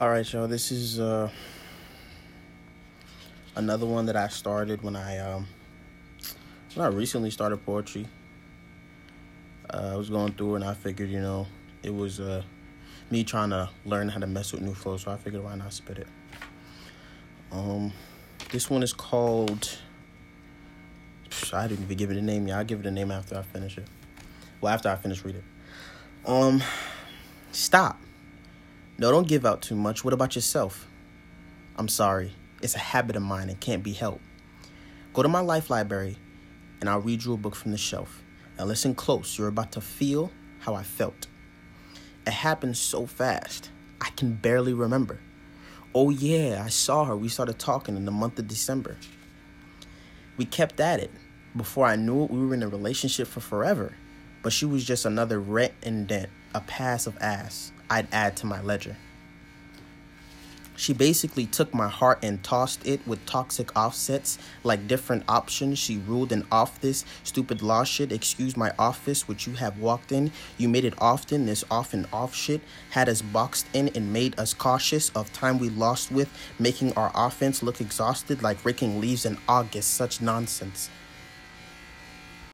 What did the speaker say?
All right, y'all. This is uh, another one that I started when I um, when I recently started poetry. Uh, I was going through and I figured, you know, it was uh, me trying to learn how to mess with new flows, so I figured why not spit it. Um, this one is called. I didn't even give it a name. Yeah, I'll give it a name after I finish it. Well, after I finish reading. Um, stop. No, don't give out too much. What about yourself? I'm sorry. It's a habit of mine and can't be helped. Go to my life library and I'll read you a book from the shelf. Now listen close. You're about to feel how I felt. It happened so fast. I can barely remember. Oh, yeah, I saw her. We started talking in the month of December. We kept at it. Before I knew it, we were in a relationship for forever. But she was just another rent and dent, a passive ass. I'd add to my ledger. She basically took my heart and tossed it with toxic offsets, like different options. She ruled and off this stupid law shit. Excuse my office, which you have walked in. You made it often, this off and off shit. Had us boxed in and made us cautious of time we lost with, making our offense look exhausted like raking leaves in August. Such nonsense.